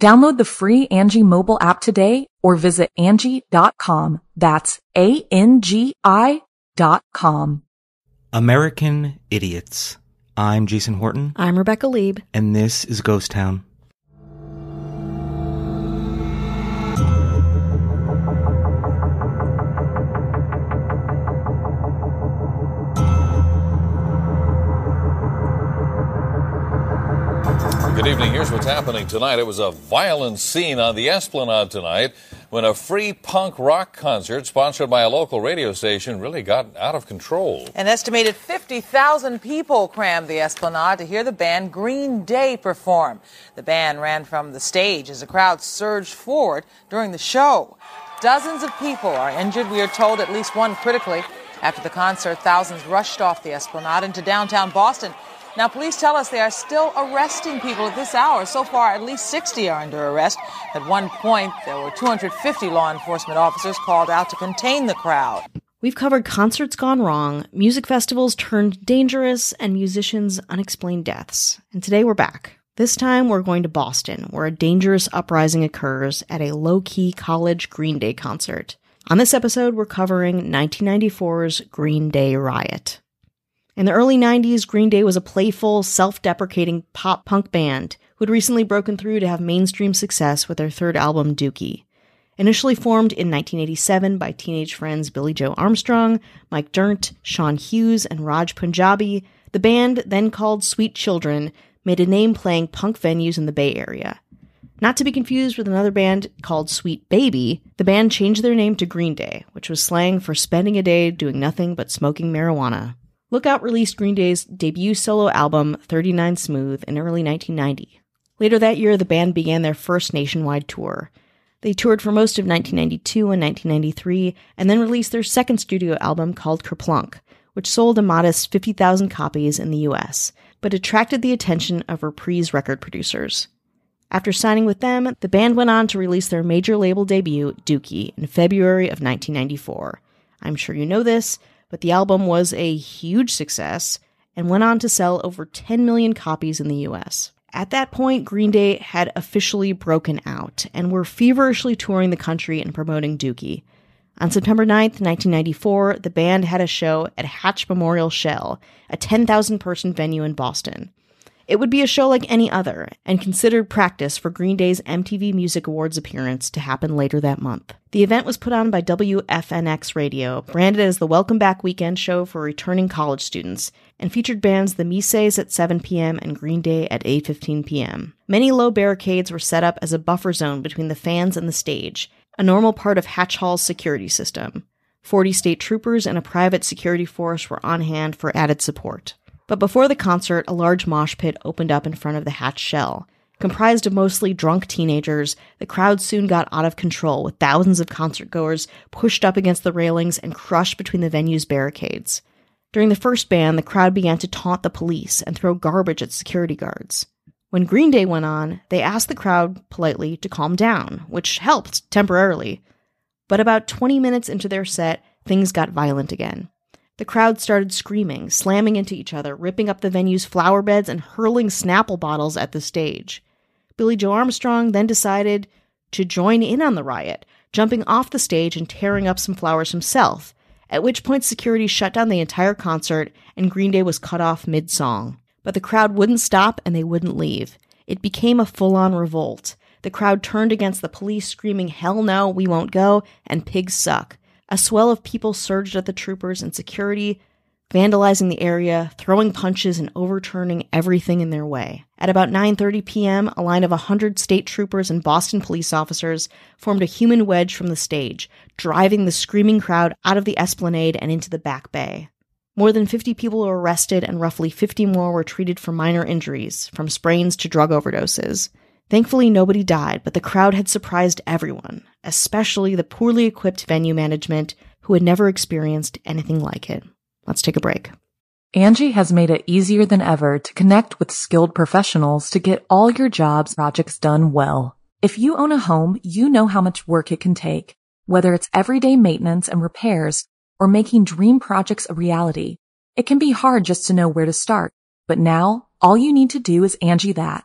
Download the free Angi mobile app today or visit Angi.com. That's A-N-G-I dot com. American Idiots. I'm Jason Horton, I'm Rebecca Leib. and this is Ghost Town. Good evening. Here's what's happening tonight. It was a violent scene on the Esplanade tonight when a free punk rock concert sponsored by a local radio station really got out of control. An estimated 50,000 people crammed the Esplanade to hear the band Green Day perform. The band ran from the stage as the crowd surged forward during the show. Dozens of people are injured, we are told, at least one critically. After the concert, thousands rushed off the Esplanade into downtown Boston. Now, police tell us they are still arresting people at this hour. So far, at least 60 are under arrest. At one point, there were 250 law enforcement officers called out to contain the crowd. We've covered concerts gone wrong, music festivals turned dangerous, and musicians' unexplained deaths. And today we're back. This time we're going to Boston, where a dangerous uprising occurs at a low key college Green Day concert. On this episode, we're covering 1994's Green Day riot. In the early 90s, Green Day was a playful, self deprecating pop punk band who had recently broken through to have mainstream success with their third album, Dookie. Initially formed in 1987 by teenage friends Billie Joe Armstrong, Mike Dirnt, Sean Hughes, and Raj Punjabi, the band, then called Sweet Children, made a name playing punk venues in the Bay Area. Not to be confused with another band called Sweet Baby, the band changed their name to Green Day, which was slang for spending a day doing nothing but smoking marijuana. Lookout released Green Day's debut solo album, 39 Smooth, in early 1990. Later that year, the band began their first nationwide tour. They toured for most of 1992 and 1993, and then released their second studio album called Kerplunk, which sold a modest 50,000 copies in the US, but attracted the attention of Reprise record producers. After signing with them, the band went on to release their major label debut, Dookie, in February of 1994. I'm sure you know this, but the album was a huge success and went on to sell over 10 million copies in the US. At that point, Green Day had officially broken out and were feverishly touring the country and promoting Dookie. On September 9th, 1994, the band had a show at Hatch Memorial Shell, a 10,000 person venue in Boston. It would be a show like any other, and considered practice for Green Day's MTV Music Awards appearance to happen later that month. The event was put on by WFNX Radio, branded as the Welcome Back Weekend show for returning college students, and featured bands The Mises at 7 p.m. and Green Day at 8:15 p.m. Many low barricades were set up as a buffer zone between the fans and the stage, a normal part of Hatch Hall's security system. 40 state troopers and a private security force were on hand for added support. But before the concert, a large mosh pit opened up in front of the Hatch Shell. Comprised of mostly drunk teenagers, the crowd soon got out of control with thousands of concertgoers pushed up against the railings and crushed between the venue's barricades. During the first band, the crowd began to taunt the police and throw garbage at security guards. When Green Day went on, they asked the crowd politely to calm down, which helped temporarily. But about 20 minutes into their set, things got violent again. The crowd started screaming, slamming into each other, ripping up the venue's flower beds, and hurling Snapple bottles at the stage. Billie Joe Armstrong then decided to join in on the riot, jumping off the stage and tearing up some flowers himself, at which point security shut down the entire concert and Green Day was cut off mid song. But the crowd wouldn't stop and they wouldn't leave. It became a full on revolt. The crowd turned against the police, screaming, Hell no, we won't go, and pigs suck. A swell of people surged at the troopers and security, vandalizing the area, throwing punches and overturning everything in their way. At about 9:30 p.m., a line of 100 state troopers and Boston police officers formed a human wedge from the stage, driving the screaming crowd out of the esplanade and into the back bay. More than 50 people were arrested and roughly 50 more were treated for minor injuries, from sprains to drug overdoses. Thankfully, nobody died, but the crowd had surprised everyone, especially the poorly equipped venue management who had never experienced anything like it. Let's take a break. Angi has made it easier than ever to connect with skilled professionals to get all your jobs projects done well. If you own a home, you know how much work it can take, whether it's everyday maintenance and repairs or making dream projects a reality. It can be hard just to know where to start, but now all you need to do is Angi that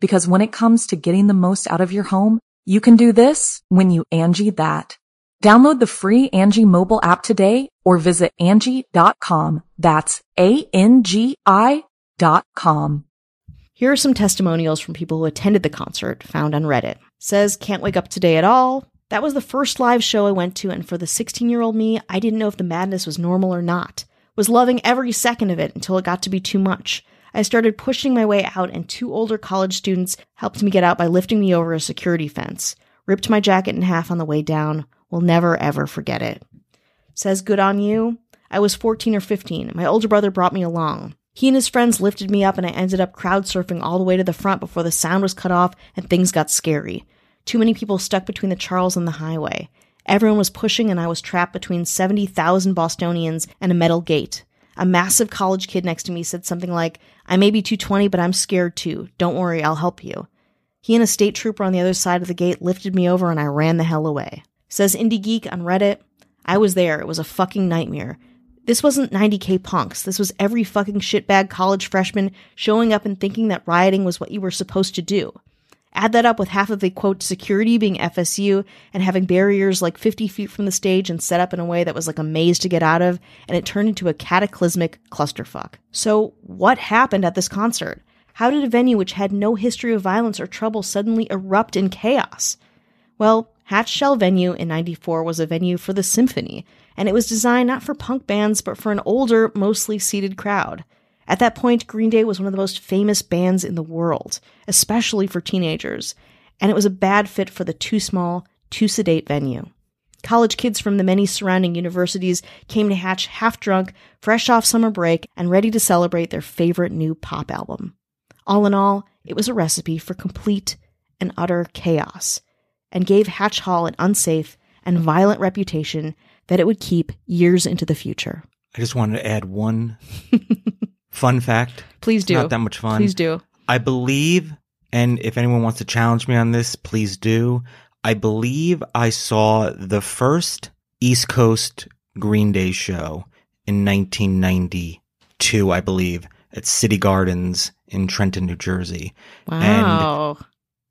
Because when it comes to getting the most out of your home, you can do this when you Angi that. Download the free Angi mobile app today or visit Angi.com. That's A-N-G-I dot com. Here are some testimonials from people who attended the concert found on Reddit. Says, can't wake up today at all. That was the first live show I went to, and for the 16 year old me, I didn't know if the madness was normal or not. Was loving every second of it until it got to be too much. I started pushing my way out, and two older college students helped me get out by lifting me over a security fence. Ripped my jacket in half on the way down. Will never ever forget it. Says good on you. I was 14 or 15. My older brother brought me along. He and his friends lifted me up, and I ended up crowd surfing all the way to the front before the sound was cut off and things got scary. Too many people stuck between the Charles and the highway. Everyone was pushing, and I was trapped between 70,000 Bostonians and a metal gate. A massive college kid next to me said something like, I may be 220, but I'm scared too. Don't worry, I'll help you. He and a state trooper on the other side of the gate lifted me over, and I ran the hell away. Says Indie Geek on Reddit, I was there. It was a fucking nightmare. This wasn't 90k punks. This was every fucking shitbag college freshman showing up and thinking that rioting was what you were supposed to do. Add that up with half of the quote security being FSU and having barriers like 50 feet from the stage and set up in a way that was like a maze to get out of, and it turned into a cataclysmic clusterfuck. So, what happened at this concert? How did a venue which had no history of violence or trouble suddenly erupt in chaos? Well, Hatch Shell Venue in 94 was a venue for the symphony, and it was designed not for punk bands, but for an older, mostly seated crowd. At that point, Green Day was one of the most famous bands in the world, especially for teenagers, and it was a bad fit for the too small, too sedate venue. College kids from the many surrounding universities came to Hatch half drunk, fresh off summer break, and ready to celebrate their favorite new pop album. All in all, it was a recipe for complete and utter chaos and gave Hatch Hall an unsafe and violent reputation that it would keep years into the future. I just wanted to add one fun fact. Please do. Not that much fun. Please do. I believe, and if anyone wants to challenge me on this, please do. I believe I saw the first East Coast Green Day show in 1992, I believe, at City Gardens in Trenton, New Jersey. Wow. And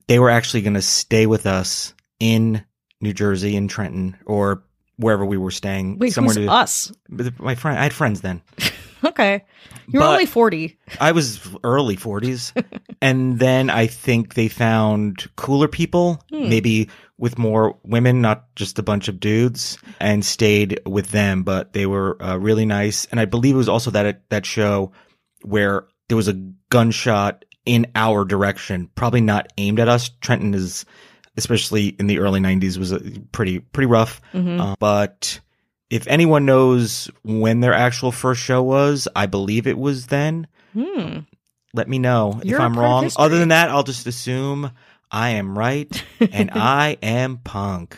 they were actually going to stay with us in New Jersey, in Trenton, or wherever we were staying. Wait, somewhere who's to, us? My friend, I had friends then. okay. You're But- only 40. I was early 40s. and then I think they found cooler people, Hmm. maybe with more women, not just a bunch of dudes, and stayed with them. But they were uh, really nice. And I believe it was also that that show where there was a gunshot in our direction, probably not aimed at us. Trenton is, especially in the early 90s, was pretty pretty rough. Mhm. Uh, but if anyone knows when their actual first show was, I believe it was then. Hmm. Let me know You're if I'm wrong. Other than that, I'll just assume I am right and I am punk.